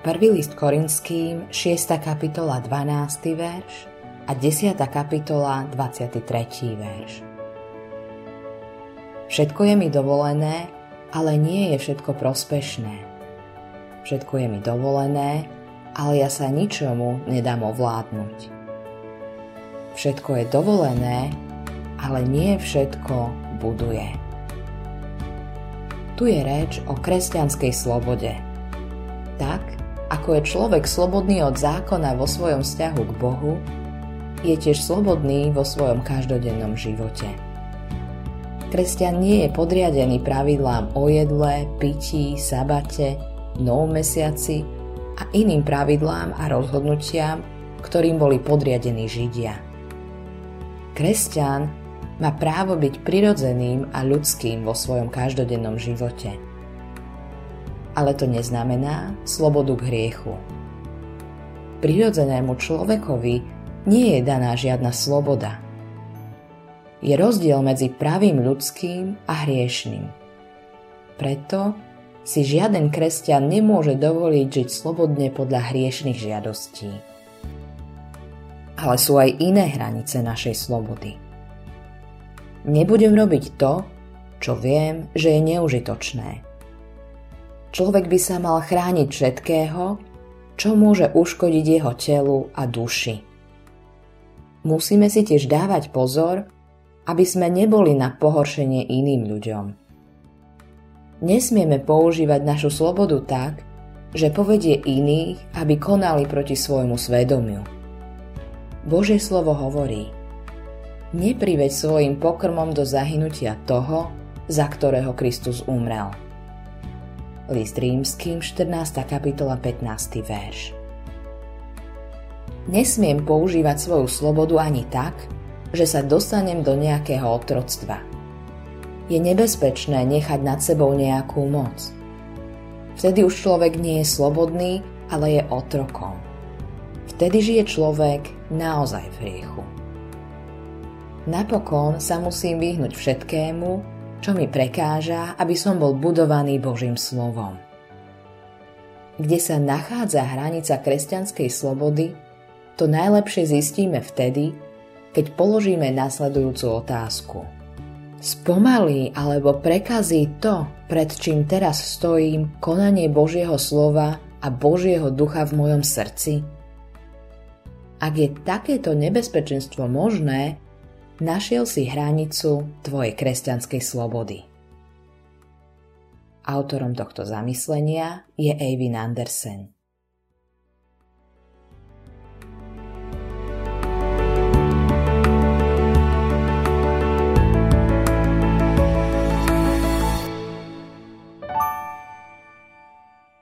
Prvý list Korinským, 6. kapitola, 12. verš a 10. kapitola, 23. verš. Všetko je mi dovolené, ale nie je všetko prospešné. Všetko je mi dovolené, ale ja sa ničomu nedám ovládnuť. Všetko je dovolené, ale nie všetko buduje. Tu je reč o kresťanskej slobode. Tak, ako je človek slobodný od zákona vo svojom vzťahu k Bohu, je tiež slobodný vo svojom každodennom živote. Kresťan nie je podriadený pravidlám o jedle, pití, sabate, novom mesiaci a iným pravidlám a rozhodnutiam, ktorým boli podriadení Židia. Kresťan má právo byť prirodzeným a ľudským vo svojom každodennom živote. Ale to neznamená slobodu k hriechu. Prirodzenému človekovi nie je daná žiadna sloboda. Je rozdiel medzi pravým ľudským a hriešným. Preto si žiaden kresťan nemôže dovoliť žiť slobodne podľa hriešných žiadostí. Ale sú aj iné hranice našej slobody. Nebudem robiť to, čo viem, že je neužitočné. Človek by sa mal chrániť všetkého, čo môže uškodiť jeho telu a duši. Musíme si tiež dávať pozor, aby sme neboli na pohoršenie iným ľuďom. Nesmieme používať našu slobodu tak, že povedie iných, aby konali proti svojmu svedomiu. Božie slovo hovorí Nepriveď svojim pokrmom do zahynutia toho, za ktorého Kristus umrel. List rímským 14. kapitola 15. verš Nesmiem používať svoju slobodu ani tak, že sa dostanem do nejakého otroctva – je nebezpečné nechať nad sebou nejakú moc. Vtedy už človek nie je slobodný, ale je otrokom. Vtedy žije človek naozaj v hriechu. Napokon sa musím vyhnúť všetkému, čo mi prekáža, aby som bol budovaný Božím slovom. Kde sa nachádza hranica kresťanskej slobody, to najlepšie zistíme vtedy, keď položíme nasledujúcu otázku – spomalí alebo prekazí to, pred čím teraz stojím, konanie Božieho slova a Božieho ducha v mojom srdci? Ak je takéto nebezpečenstvo možné, našiel si hranicu tvojej kresťanskej slobody. Autorom tohto zamyslenia je Eivin Andersen.